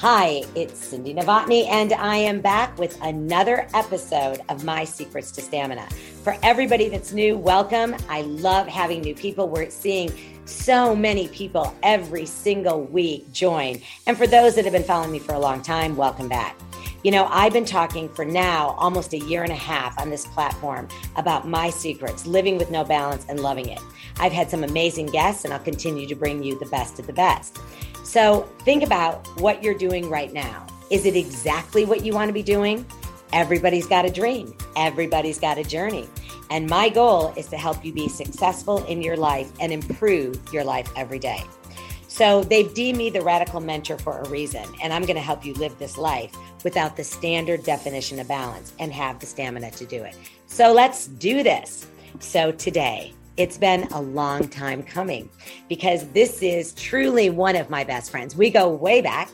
Hi, it's Cindy Novotny, and I am back with another episode of My Secrets to Stamina. For everybody that's new, welcome. I love having new people. We're seeing so many people every single week join. And for those that have been following me for a long time, welcome back. You know, I've been talking for now almost a year and a half on this platform about my secrets, living with no balance and loving it. I've had some amazing guests, and I'll continue to bring you the best of the best. So think about what you're doing right now. Is it exactly what you want to be doing? Everybody's got a dream, everybody's got a journey. And my goal is to help you be successful in your life and improve your life every day. So they've deemed me the radical mentor for a reason, and I'm going to help you live this life without the standard definition of balance and have the stamina to do it. So let's do this. So today, it's been a long time coming because this is truly one of my best friends. We go way back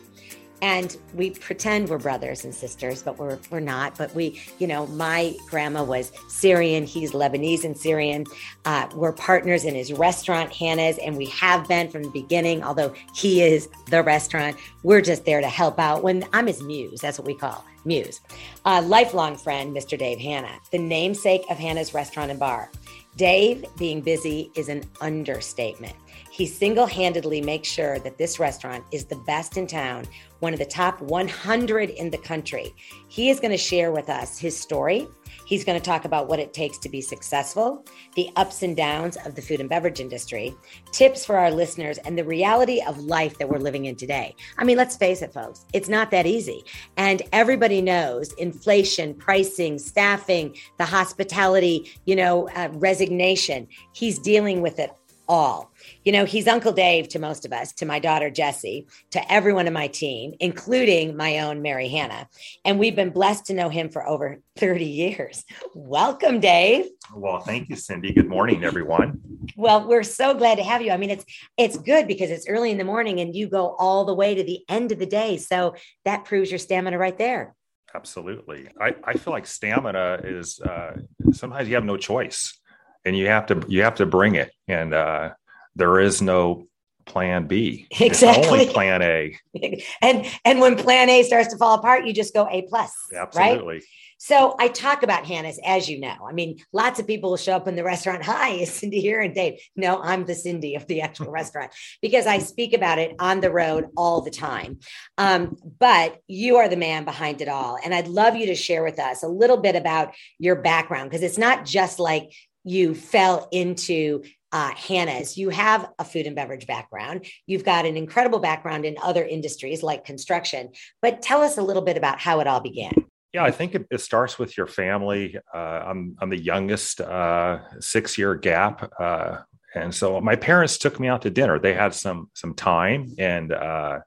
and we pretend we're brothers and sisters, but we're we're not. But we, you know, my grandma was Syrian. He's Lebanese and Syrian. Uh, we're partners in his restaurant, Hanna's, and we have been from the beginning. Although he is the restaurant, we're just there to help out. When I'm his muse, that's what we call muse. Uh, lifelong friend, Mr. Dave Hanna, the namesake of Hanna's Restaurant and Bar. Dave being busy is an understatement. He single handedly makes sure that this restaurant is the best in town, one of the top 100 in the country. He is going to share with us his story, He's going to talk about what it takes to be successful, the ups and downs of the food and beverage industry, tips for our listeners, and the reality of life that we're living in today. I mean, let's face it, folks, it's not that easy. And everybody knows inflation, pricing, staffing, the hospitality, you know, uh, resignation. He's dealing with it all. You know, he's Uncle Dave to most of us, to my daughter Jessie, to everyone in my team, including my own Mary Hannah. And we've been blessed to know him for over 30 years. Welcome, Dave. Well, thank you, Cindy. Good morning, everyone. Well, we're so glad to have you. I mean, it's it's good because it's early in the morning and you go all the way to the end of the day. So that proves your stamina right there. Absolutely. I, I feel like stamina is uh, sometimes you have no choice and you have to you have to bring it. And uh, there is no plan b. Exactly only plan a. And and when plan a starts to fall apart you just go a plus absolutely. Right? so i talk about hanna's as you know. I mean lots of people will show up in the restaurant hi is cindy here? and dave no i'm the cindy of the actual restaurant because i speak about it on the road all the time. Um, but you are the man behind it all. And i'd love you to share with us a little bit about your background because it's not just like you fell into uh, Hanna's. You have a food and beverage background. You've got an incredible background in other industries like construction. But tell us a little bit about how it all began. Yeah, I think it, it starts with your family. Uh, I'm, I'm the youngest, uh, six year gap. Uh, and so my parents took me out to dinner. They had some some time, and uh,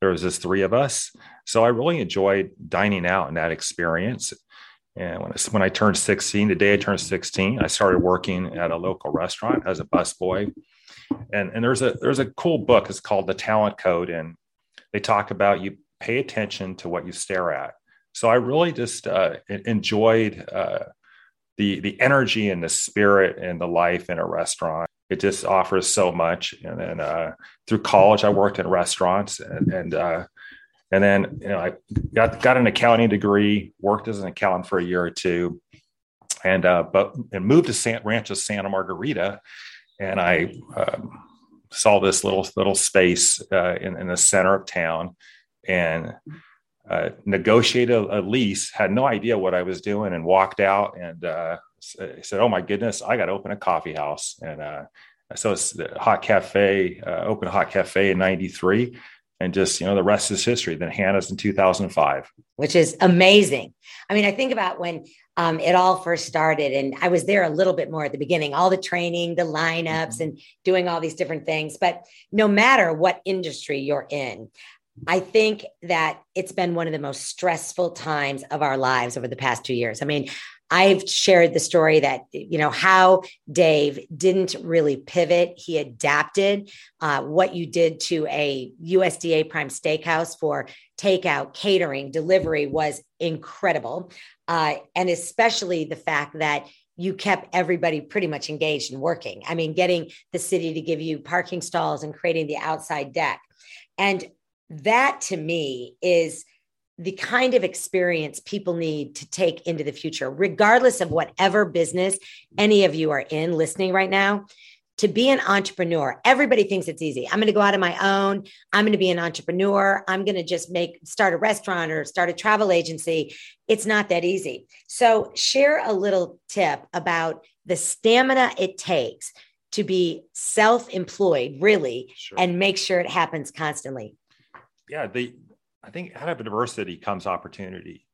there was just three of us. So I really enjoyed dining out and that experience. And when I, when I turned 16, the day I turned 16, I started working at a local restaurant as a busboy. And, and there's a there's a cool book. It's called The Talent Code, and they talk about you pay attention to what you stare at. So I really just uh, enjoyed uh, the the energy and the spirit and the life in a restaurant. It just offers so much. And then uh, through college, I worked in restaurants, and, and uh, and then, you know, I got got an accounting degree, worked as an accountant for a year or two, and uh, but and moved to San Rancho Santa Margarita, and I um, saw this little little space uh, in, in the center of town, and uh, negotiated a, lease. Had no idea what I was doing, and walked out and uh, said, "Oh my goodness, I got to open a coffee house." And uh, so it's the Hot Cafe, uh, open Hot Cafe in '93 and just you know the rest is history then hanna's in 2005 which is amazing i mean i think about when um, it all first started and i was there a little bit more at the beginning all the training the lineups mm-hmm. and doing all these different things but no matter what industry you're in I think that it's been one of the most stressful times of our lives over the past two years. I mean, I've shared the story that, you know, how Dave didn't really pivot. He adapted uh, what you did to a USDA prime steakhouse for takeout, catering, delivery was incredible. Uh, and especially the fact that you kept everybody pretty much engaged and working. I mean, getting the city to give you parking stalls and creating the outside deck. And that to me is the kind of experience people need to take into the future, regardless of whatever business any of you are in listening right now. To be an entrepreneur, everybody thinks it's easy. I'm going to go out on my own. I'm going to be an entrepreneur. I'm going to just make start a restaurant or start a travel agency. It's not that easy. So, share a little tip about the stamina it takes to be self employed, really, sure. and make sure it happens constantly. Yeah, the I think out of adversity comes opportunity.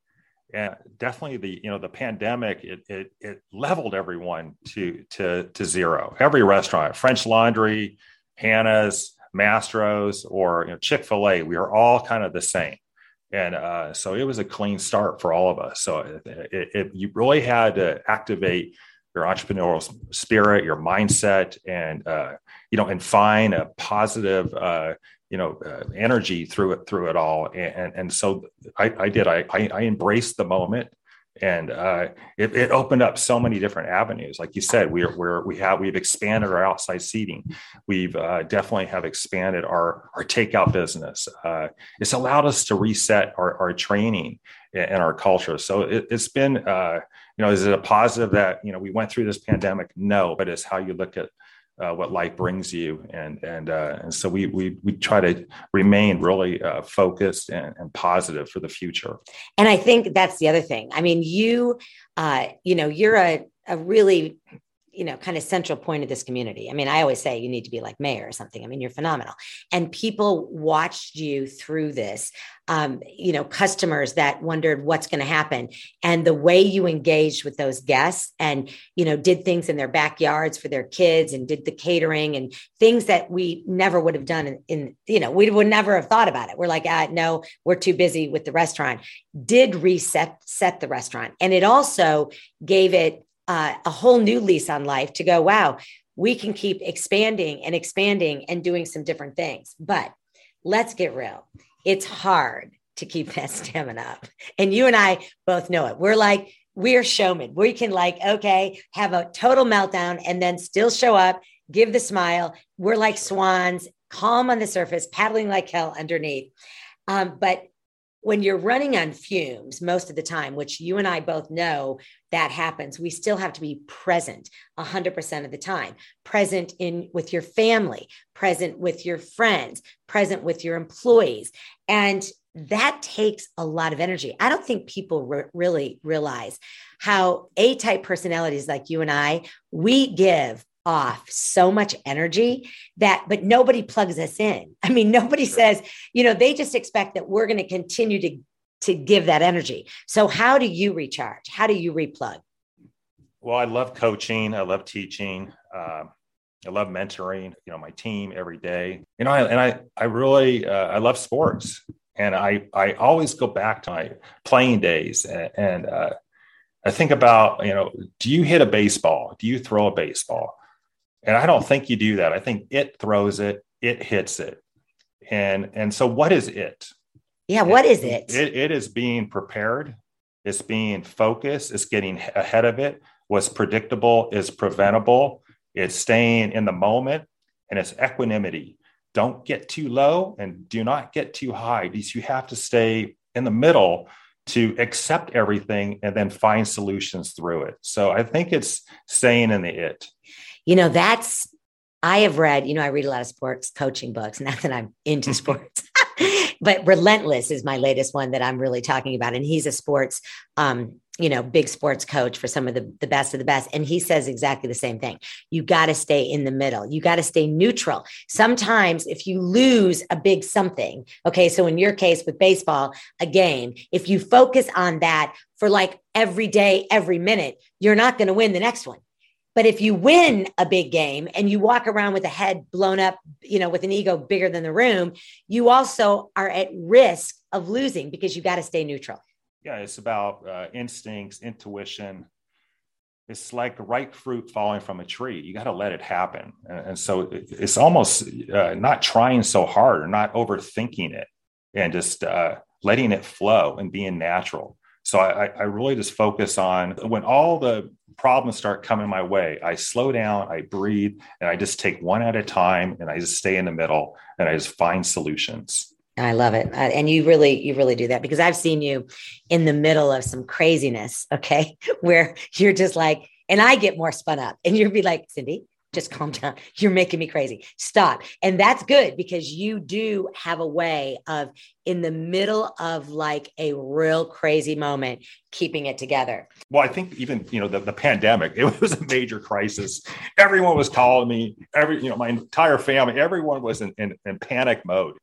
And definitely the you know the pandemic it, it it leveled everyone to to to zero. Every restaurant, French Laundry, Hanna's, Mastro's, or you know, Chick Fil A, we are all kind of the same. And uh, so it was a clean start for all of us. So it, it, it, you really had to activate your entrepreneurial spirit, your mindset, and uh, you know, and find a positive uh, you know uh, energy through it through it all. And and so i, I did. I, I embraced the moment and uh, it, it, opened up so many different avenues. Like you said we're, we're we have we've expanded our outside seating. We've uh, definitely have expanded our our takeout business. Uh, it's allowed us to reset our, our training and, our culture. So it, has been uh, you know is it a positive that you know we went through this pandemic? No but it's how you look at uh, what life brings you, and and uh, and so we we we try to remain really uh, focused and, and, positive for the future. And I think that's the other thing. I mean, you, uh, you know, you're a a really you know kind of central point of this community. I mean i always say you need to be like mayor or something. I mean you're phenomenal. And people watched you through this um, you know customers that wondered what's going to happen. And the way you engaged with those guests and you know did things in their backyards for their kids and did the catering and things that we never would have done in, in you know we would never have thought about it. We're like ah, no we're too busy with the restaurant. Did reset set the restaurant. And it also gave it uh, a whole new lease on life to go, wow, we can keep expanding and expanding and doing some different things. But let's get real. It's hard to keep that stamina up. And you and I both know it. We're like, we're showmen. We can like, okay, have a total meltdown and then still show up, give the smile. We're like swans, calm on the surface, paddling like hell underneath. Um, but when you're running on fumes most of the time, which you and I both know that happens, we still have to be present 100% of the time, present in with your family, present with your friends, present with your employees. And that takes a lot of energy. I don't think people re- really realize how A type personalities like you and I, we give off so much energy that but nobody plugs us in. I mean nobody says you know they just expect that we're going to continue to to give that energy. So how do you recharge? How do you replug? Well i love coaching. I love teaching. Um, i love mentoring you know my team every day. You know I, and i i really uh, i love sports. And i i always go back to my playing days. And, and uh, I think about, you know, do you hit a baseball? Do you throw a baseball? And I don't think you do that. I think it throws it, it hits it. And and so what is it? Yeah, what is it? It, it is being prepared, it's being focused, it's getting ahead of it. What's predictable is preventable, it's staying in the moment, and it's equanimity. Don't get too low and do not get too high because you have to stay in the middle to accept everything and then find solutions through it. So I think it's staying in the it you know, that's, I have read, you know, I read a lot of sports coaching books, not that I'm into sports, but Relentless is my latest one that I'm really talking about. And he's a sports, um, you know, big sports coach for some of the, the best of the best. And he says exactly the same thing. You got to stay in the middle. You got to stay neutral. Sometimes if you lose a big something, okay, so in your case with baseball, a game, if you focus on that for like every day, every minute, you're not going to win the next one. But if you win a big game and you walk around with a head blown up, you know, with an ego bigger than the room, you also are at risk of losing because you got to stay neutral. Yeah, it's about uh, instincts, intuition. It's like ripe fruit falling from a tree. You got to let it happen. And, and so it's almost uh, not trying so hard or not overthinking it and just uh, letting it flow and being natural. So I, I really just focus on when all the problems start coming my way, I slow down, I breathe, and I just take one at a time and I just stay in the middle and I just find solutions. I love it. Uh, and you really, you really do that because I've seen you in the middle of some craziness. Okay. Where you're just like, and I get more spun up and you'd be like, Cindy, just calm down. You're making me crazy. Stop. And that's good because you do have a way of, in the middle of like a real crazy moment, keeping it together. Well, I think even, you know, the, the pandemic, it was a major crisis. Everyone was calling me, every, you know, my entire family, everyone was in, in, in panic mode.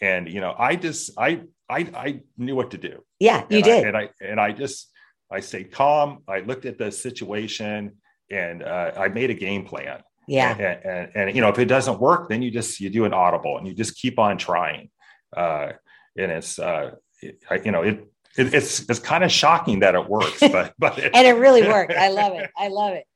And, you know, I just, I, I, I knew what to do. Yeah, you and did. I, and I, and I just, I stayed calm. I looked at the situation and uh, I made a game plan. Yeah. And, and, and, you know, if it doesn't work, then you just, you do an audible and you just keep on trying. Uh, and it's, uh, it, you know, it, it, it's, it's kind of shocking that it works, but, but, it, and it really worked. I love it. I love it.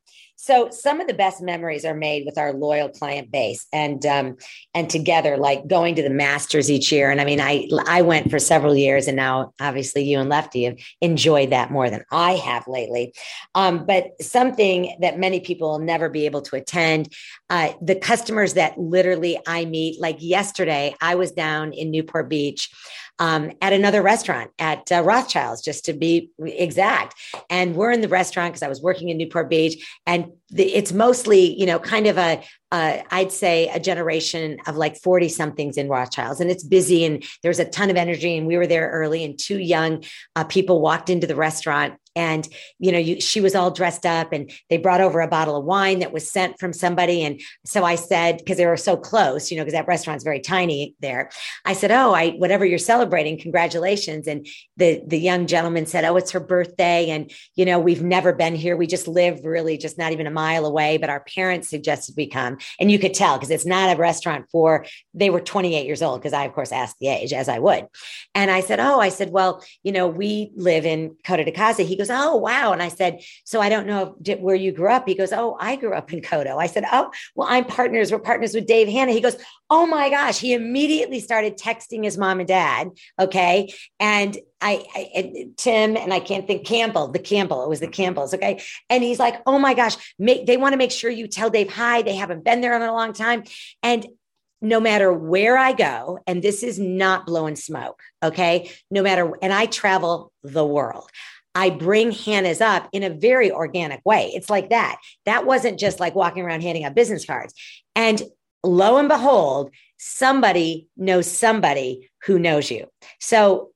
So some of the best memories are made with our loyal client base, and um, and together, like going to the Masters each year. And I mean, I I went for several years, and now obviously you and Lefty have enjoyed that more than I have lately. Um, but something that many people will never be able to attend, uh, the customers that literally I meet. Like yesterday, I was down in Newport Beach um, at another restaurant at uh, Rothschild's, just to be exact. And we're in the restaurant because I was working in Newport Beach, and the, it's mostly, you know, kind of a uh, I'd say a generation of like 40 somethings in Rothschilds, and it's busy and there's a ton of energy. And we were there early, and two young uh, people walked into the restaurant and you know you, she was all dressed up and they brought over a bottle of wine that was sent from somebody. And so i said because they were so close you know because that restaurant's very tiny there. I said oh i whatever you're celebrating congratulations. And the the young gentleman said oh it's her birthday. And you know we've never been here. We just live really just not even a mile away but our parents suggested we come. And you could tell because it's not a restaurant for they were 28 years old because i of course asked the age as i would. And i said oh i said well you know we live in Coto de Caza he goes, Oh, wow. And I said, So I don't know if, where you grew up. He goes, Oh, I grew up in Coto. I said, Oh, well, I'm partners. We're partners with Dave Hanna. He goes, Oh my gosh. He immediately started texting his mom and dad. Okay. And I, I and Tim and I can't think Campbell, the Campbell, it was the mm-hmm. Campbells. Okay. And he's like, Oh my gosh, make, they want to make sure you tell Dave hi. They haven't been there in a long time. And no matter where I go, and this is not blowing smoke, okay? No matter, and I travel the world. I bring Hanna's up in a very organic way. It's like that. That wasn't just like walking around handing out business cards. And lo and behold, somebody knows somebody who knows you. So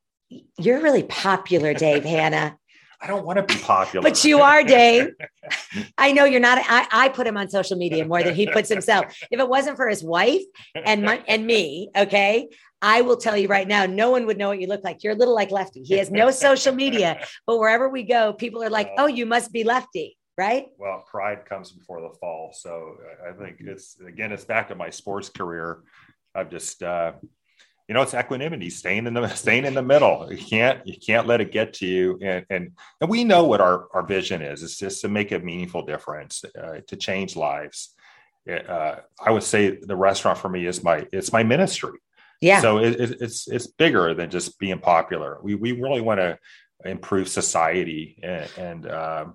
you're really popular, Dave Hanna. I don't want to be popular. But you are, Dave. I know you're not. I, I put him on social media more than he puts himself. If it wasn't for his wife and my, and me, okay, I will tell you right now, no one would know what you look like. You're a little like Lefty. He has no social media, but wherever we go, people are like, "Oh, you must be Lefty." Right? Well, pride comes before the fall. So I think it's again, it's back to my sports career. I've just uh, you know it's equanimity staying in the staying in the middle you can't you can't let it get to you and and, and we know what our our vision is it's just to make a meaningful difference uh, to change lives uh, i would say the restaurant for me is my it's my ministry yeah so it, it, it's it's bigger than just being popular we we really want to improve society and, and um,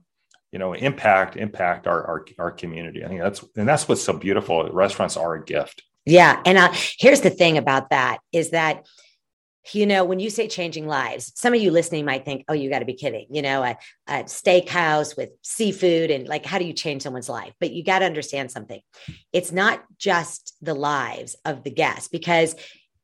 you know impact impact our, our our community i think that's and that's what's so beautiful restaurants are a gift yeah. And uh, here's the thing about that is that, you know, when you say changing lives, some of you listening might think, oh, you got to be kidding, you know, a, a steakhouse with seafood and like, how do you change someone's life? But you got to understand something. It's not just the lives of the guests, because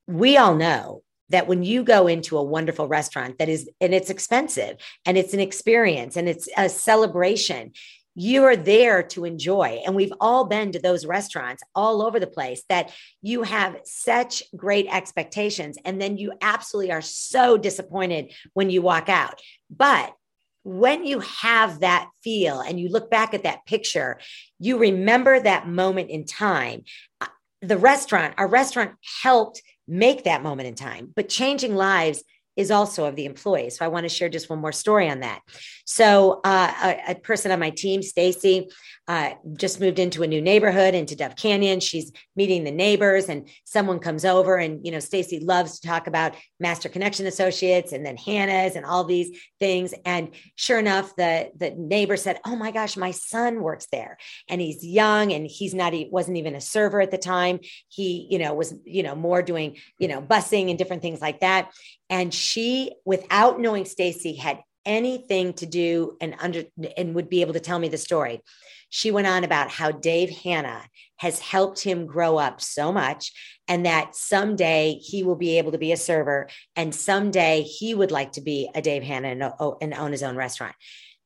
we all know that when you go into a wonderful restaurant that is, and it's expensive and it's an experience and it's a celebration, you are there to enjoy. And we've all been to those restaurants all over the place that you have such great expectations. And then you absolutely are so disappointed when you walk out. But when you have that feel and you look back at that picture, you remember that moment in time. The restaurant, our restaurant helped make that moment in time, but changing lives is also of the employees. So I want to share just one more story on that. So uh, a, a, person on my team, Stacy, uh, just moved into a new neighborhood into Dove Canyon. She's meeting the neighbors, and someone comes over, and you know, Stacy loves to talk about Master Connection Associates and then Hanna's and all these things. And sure enough, the the neighbor said, "Oh my gosh, my son works there, and he's young, and he's not he wasn't even a server at the time. He, you know, was you know more doing you know busing and different things like that." And she, without knowing Stacy, had anything to do and under and would be able to tell me the story. She went on about how Dave Hanna has helped him grow up so much and that someday he will be able to be a server and someday he would like to be a Dave Hanna and, oh, and own his own restaurant.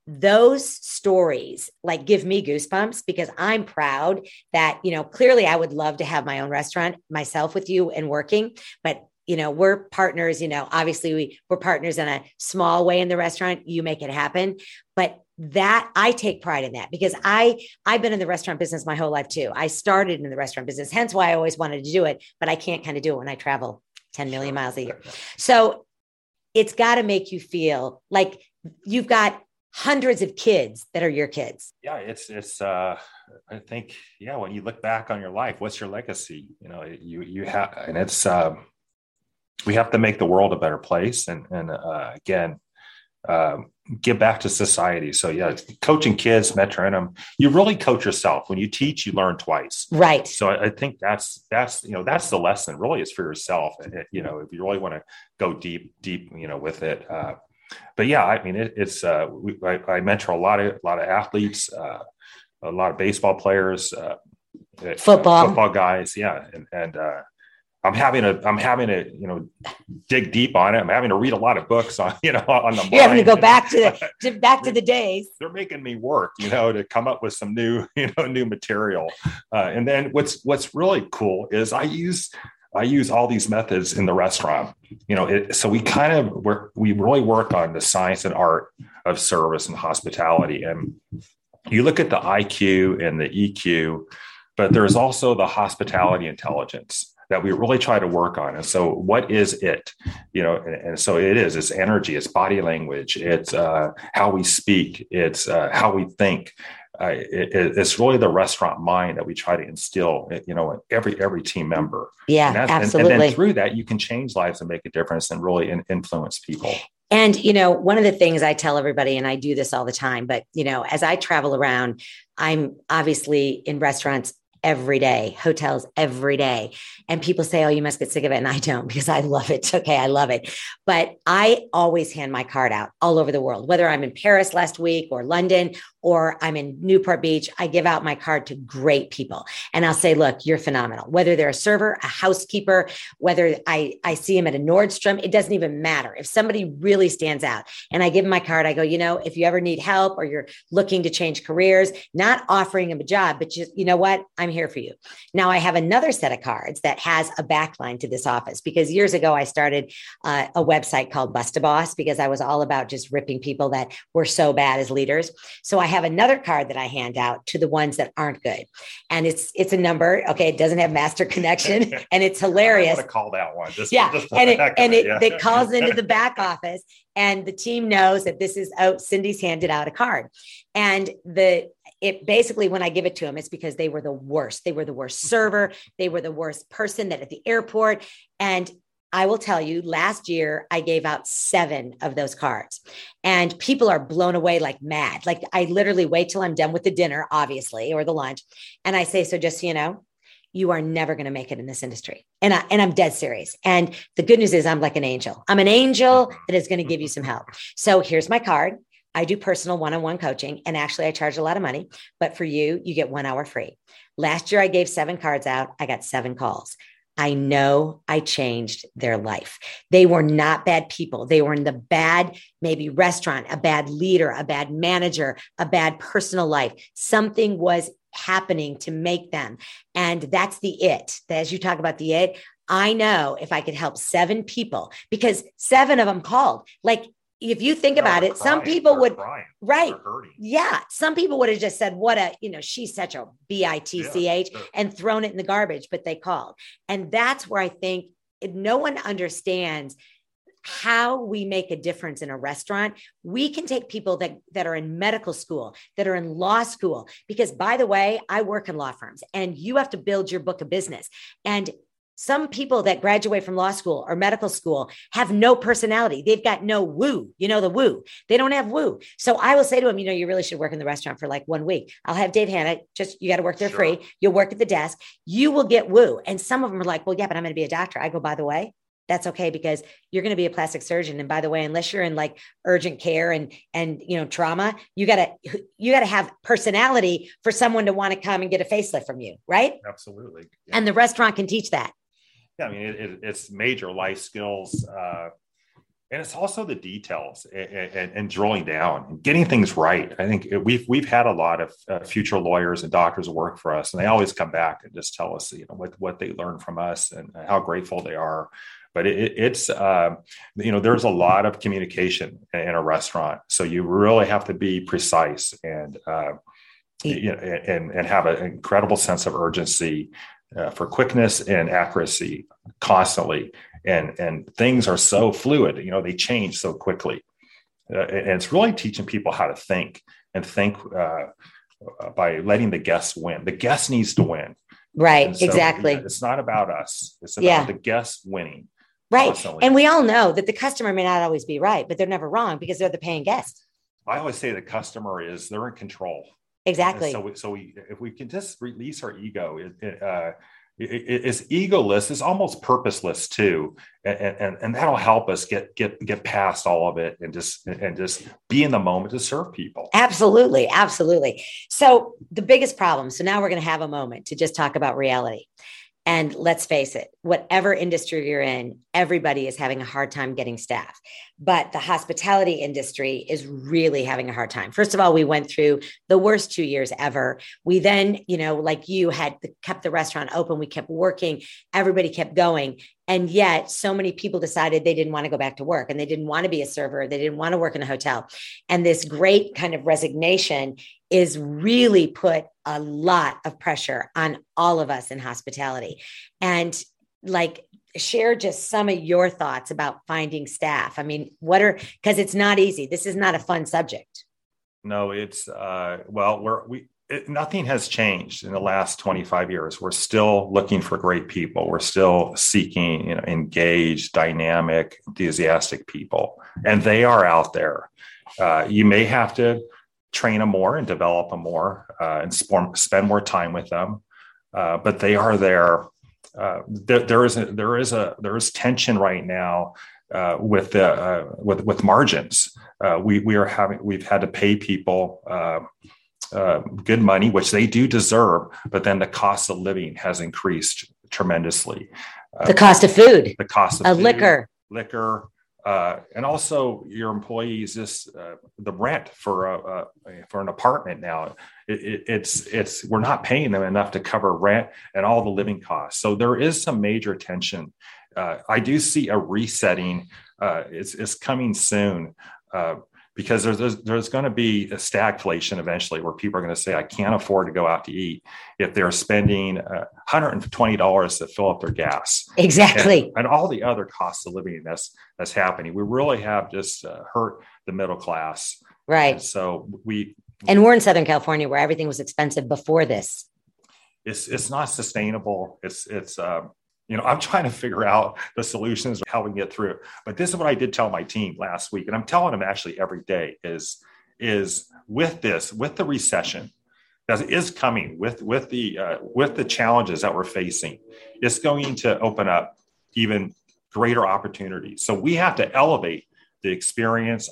Those stories like give me goosebumps because I'm proud that, you know, clearly I would love to have my own restaurant myself with you and working, but you know, we're partners, you know, obviously we, we're partners in a small way in the restaurant. You make it happen. But that I take pride in that because I I've been in the restaurant business my whole life too. I started in the restaurant business, hence why I always wanted to do it, but I can't kind of do it when I travel 10 million miles a year. So it's got to make you feel like you've got hundreds of kids that are your kids. Yeah, it's it's uh I think yeah, when you look back on your life, what's your legacy? You know, you you have and it's um we have to make the world a better place and and uh, again um, give back to society. So yeah, coaching kids, mentoring them you really coach yourself. When you teach, you learn twice. Right. So I, I think that's that's you know that's the lesson. Really, is for yourself. And you know, if you really want to go deep, deep, you know, with it. Uh, but yeah, I mean, it, it's uh, we, I, I, mentor a lot of a lot of athletes, uh, a lot of baseball players, uh, football, football guys. Yeah, and and uh, I'm having to I'm having to you know dig deep on it. I'm having to read a lot of books on you know on the. You're having to go back to, the, to back to the days. They're making me work, you know, to come up with some new you know new material. Uh, and then what's what's really cool is I use I use all these methods in the restaurant. You know, it, so we kind of work we really work on the science and art of service and hospitality. And you look at the IQ and the EQ, but there's also the hospitality intelligence that we really try to work on. And so, what is it? You know, and, and so it is. It's energy. It's body language. It's uh, how we speak. It's uh, how we think. Uh, it, it's really the restaurant mind that we try to instill, you know, every every team member. Yeah, and absolutely. And, and, then through that, you can change lives and make a difference and really in, influence people. And you know, one of the things I tell everybody, and I do this all the time, but you know, as I travel around, I'm obviously in restaurants every day, hotels every day. And people say, oh, you must get sick of it. And I don't because I love it. Okay, I love it. But I always hand my card out all over the world, whether I'm in Paris last week or London or I'm in Newport Beach, I give out my card to great people. And I'll say, look, you're phenomenal. Whether they're a server, a housekeeper, whether I, I see them at a Nordstrom, it doesn't even matter. If somebody really stands out and I give them my card, I go, you know, if you ever need help or you're looking to change careers, not offering them a job, but just, you know what? I'm here for you. Now I have another set of cards that has a backline to this office because years ago I started uh, a website called Bust-a-Boss because I was all about just ripping people that were so bad as leaders. So I have another card that I hand out to the ones that aren't good. And it's it's a number. Okay, it doesn't have master connection and it's hilarious. Call that one. Just, yeah. Just and it and it, yeah. it calls into the back office and the team knows that this is oh Cindy's handed out a card. And the it basically when I give it to them, it's because they were the worst. They were the worst server. They were the worst person that at the airport. And I will tell you, last year I gave out seven of those cards, and people are blown away like mad. Like I literally wait till I'm done with the dinner, obviously, or the lunch, and I say, "So just so you know, you are never going to make it in this industry." And I and I'm dead serious. And the good news is, I'm like an angel. I'm an angel that is going to give you some help. So here's my card. I do personal one-on-one coaching, and actually, I charge a lot of money. But for you, you get one hour free. Last year, I gave seven cards out. I got seven calls. I know I changed their life. They were not bad people. They were in the bad, maybe restaurant, a bad leader, a bad manager, a bad personal life. Something was happening to make them. And that's the it. As you talk about the it, I know if I could help seven people because seven of them called, like if you think about it, crying, some people would crying, right. Yeah. Some people would have just said, what a, you know, she's such a B-I-T-C-H yeah, and thrown it in the garbage, but they called. And that's where I think no one understands how we make a difference in a restaurant, we can take people that, that are in medical school, that are in law school, because by the way, I work in law firms and you have to build your book of business. And some people that graduate from law school or medical school have no personality. They've got no woo, you know, the woo. They don't have woo. So I will say to them, you know, you really should work in the restaurant for like one week. I'll have Dave Hanna, just you got to work there sure. free. You'll work at the desk. You will get woo. And some of them are like, well, yeah, but I'm going to be a doctor. I go, by the way, that's okay because you're going to be a plastic surgeon and by the way unless you're in like urgent care and and you know trauma you got to you got to have personality for someone to want to come and get a facelift from you right absolutely yeah. and the restaurant can teach that yeah i mean it, it, it's major life skills uh, and it's also the details and, and, and, drilling down and getting things right. I think we've we've had a lot of uh, future lawyers and doctors work for us, and they always come back and just tell us, you know, what what they learned from us and how grateful they are but it, it's uh, you know there's a lot of communication in a restaurant so you really have to be precise and uh, you know, and and have an incredible sense of urgency uh, for quickness and accuracy constantly and and things are so fluid you know they change so quickly uh, and it's really teaching people how to think and think uh, by letting the guests win the guest needs to win right so, exactly yeah, it's not about us it's about yeah. the guests winning Right. Constantly. And we all know that the customer may not always be right, but they're never wrong because they're the paying guest. I always say the customer is they're in control. Exactly. And so, so we, if we can just release our ego, it, it, uh, it, it's egoless. It's almost purposeless too, and, and and that'll help us get get get past all of it and just and just be in the moment to serve people. Absolutely, absolutely. So the biggest problem. So now we're going to have a moment to just talk about reality. And let's face it, whatever industry you're in, everybody is having a hard time getting staff. But the hospitality industry is really having a hard time. First of all, we went through the worst two years ever. We then, you know, like you had kept the restaurant open, we kept working, everybody kept going. And yet, so many people decided they didn't want to go back to work and they didn't want to be a server. They didn't want to work in a hotel. And this great kind of resignation is really put a lot of pressure on all of us in hospitality. And like, share just some of your thoughts about finding staff. I mean, what are, because it's not easy. This is not a fun subject. No, it's, uh, well, we're, we, it, nothing has changed in the last 25 years. We're still looking for great people. We're still seeking, you know, engaged, dynamic, enthusiastic people, and they are out there. Uh, you may have to train them more and develop them more uh, and sp- spend more time with them. Uh, but they are there. Uh, there. There is a, there is a there is tension right now uh, with the uh, with with margins. Uh, we we are having we've had to pay people. good money, which they do deserve, but then the cost of living has increased tremendously. the cost of food, the cost of, of food, liquor, liquor, uh, and also your employees just uh, the rent for a, for an apartment now it, it, it's it's we're not paying them enough to cover rent and all the living costs. So there is some major tension. Uh, i do see a resetting uh, it's, it's coming soon. Uh, because there's there's, there's going to be a stagflation eventually where people are going to say I can't afford to go out to eat if they're spending uh, $120 to fill up their gas. Exactly. And, and, all the other costs of living that's that's happening. We really have just uh, hurt the middle class. Right. And so we And we're in Southern California where everything was expensive before this. It's it's not sustainable. It's it's um, you know, I'm trying to figure out the solutions, how we get through. But this is what I did tell my team last week, and I'm telling them actually every day is is with this, with the recession that is coming, with with the uh, with the challenges that we're facing, it's going to open up even greater opportunities. So we have to elevate the experience,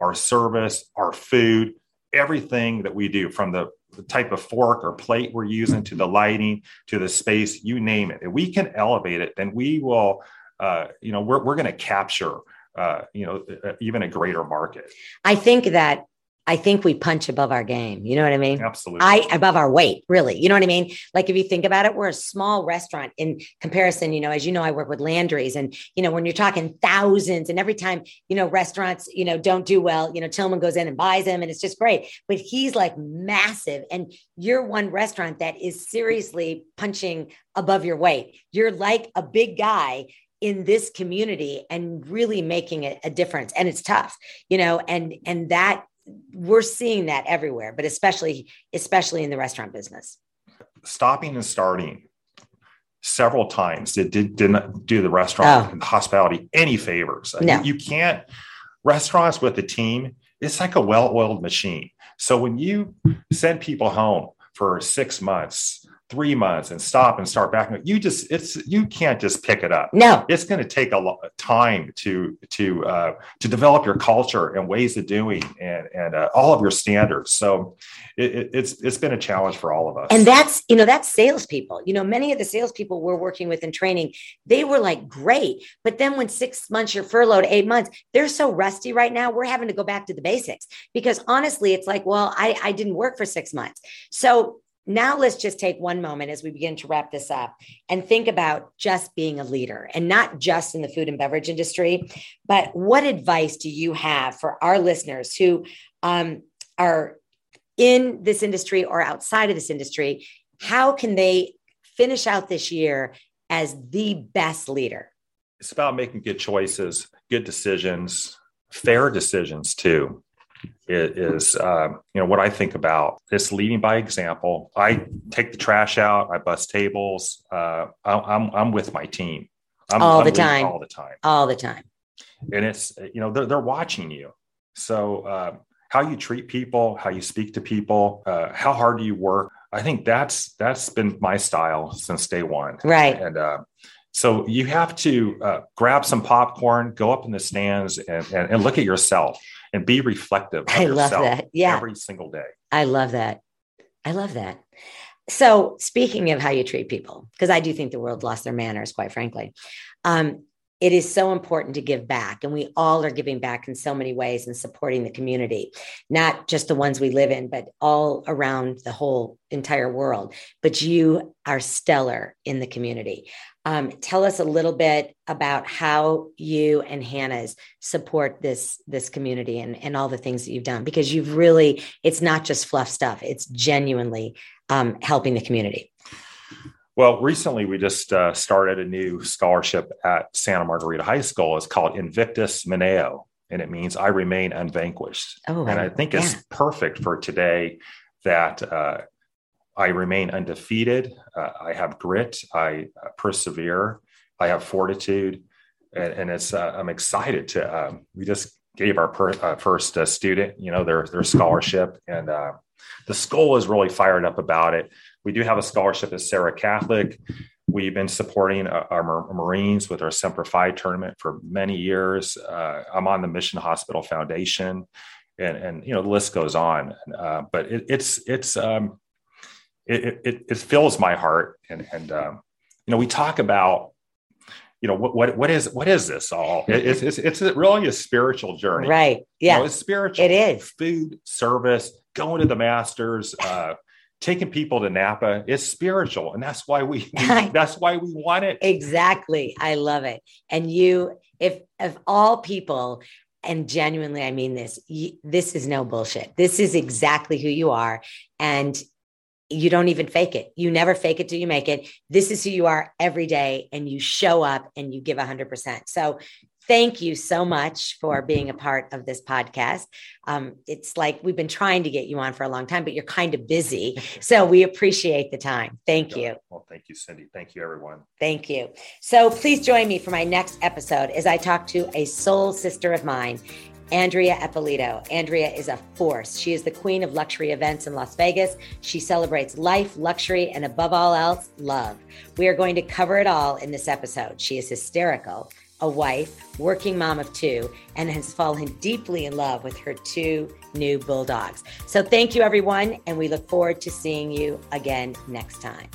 our service, our food, everything that we do from the the type of fork or plate we're using to the lighting to the space you name it. If we can elevate it then we will uh, you know we're, we're going to capture uh, you know even a greater market. I think that I think we punch above our game. You know what I mean? Absolutely. I above our weight, really. You know what I mean? Like if you think about it, we're a small restaurant in comparison. You know, as you know, I work with Landry's, and you know, when you're talking thousands, and every time you know restaurants, you know, don't do well, you know, Tilman goes in and buys them, and it's just great. But he's like massive, and you're one restaurant that is seriously punching above your weight. You're like a big guy in this community and really making a, a difference and it's tough you know and and that we're seeing that everywhere but especially especially in the restaurant business stopping and starting several times it did, didn't do the restaurant oh. and the hospitality any favors no. you, you can't restaurants with a team it's like a well-oiled machine so when you send people home for six months three months and stop and start back. You just it's you can't just pick it up. No, it's going to take a lot of time to to uh, to develop your culture and ways of doing and and uh, all of your standards. So it, it's it's been a challenge for all of us. And that's you know that's salespeople. You know, many of the salespeople we're working with in training, they were like great, but then when six months you're furloughed, eight months, they're so rusty right now. We're having to go back to the basics because honestly, it's like, well, I I didn't work for six months, so now let's just take one moment as we begin to wrap this up and think about just being a leader and not just in the food and beverage industry. But what advice do you have for our listeners who um, are in this industry or outside of this industry? How can they finish out this year as the best leader? It's about making good choices good decisions fair decisions too is um, you know what I think about is leading by example. I take the trash out. I bust tables. Uh, I, I'm I'm with my team. I'm, all I'm the time. All the time. All the time. And it's you know they're they're watching you. So uh, how you treat people, how you speak to people, uh, how hard do you work? I think that's that's been my style since day one. Right. And uh, so you have to uh, grab some popcorn, go up in the stands, and, and, and look at yourself and be reflective. I love that. Yeah. Every single day. I love that. I love that. So, speaking of how you treat people, because I do think the world lost their manners, quite frankly, um, it is so important to give back. And we all are giving back in so many ways and supporting the community, not just the ones we live in, but all around the whole entire world. But you are stellar in the community. Um, tell us a little bit about how you and Hanna's support this this community and, and all the things that you've done because you've really it's not just fluff stuff it's genuinely um, helping the community well recently we just uh, started a new scholarship at santa margarita high school it's called invictus maneo and it means i remain unvanquished oh, and i think yeah. it's perfect for today that uh, I remain undefeated. Uh, I have grit. I uh, persevere. I have fortitude, and, and it's. Uh, I'm excited to. Um, we just gave our per, uh, first uh, student, you know, their their scholarship, and uh, the school is really fired up about it. We do have a scholarship at JSerra Catholic. We've been supporting our Marines with our Semper Fi tournament for many years. I'm on the Mission Hospital Foundation, and and you know the list goes on. but it, it's it's um, it, it, it fills my heart. And, and um, you know, we talk about, you know, what, what, what is, what is this all? It's, it's, it's really a spiritual journey. Right. Yeah. You know, it's spiritual. It is food, service, going to the masters, uh, taking people to Napa is spiritual. And that's why we, we that's why we want it. Exactly. I love it. And you, if, if all people and genuinely i mean this this is no bullshit this is exactly who you are and you don't even fake it. You never fake it till you make it. This is who you are every day, and you show up and you give 100%. So, thank you so much for being a part of this podcast. Um, it's like we've been trying to get you on for a long time, but you're kind of busy. So, we appreciate the time. Thank you. Well, thank you, Cindy. Thank you, everyone. Thank you. So, please join me for my next episode as I talk to a soul sister of mine. Andrea Eppolito. Andrea is a force. She is the queen of luxury events in Las Vegas. She celebrates life, luxury, and above all else, love. We are going to cover it all in this episode. She is hysterical, a wife, working mom of two, and has fallen deeply in love with her two new bulldogs. So thank you, everyone, and we look forward to seeing you again next time.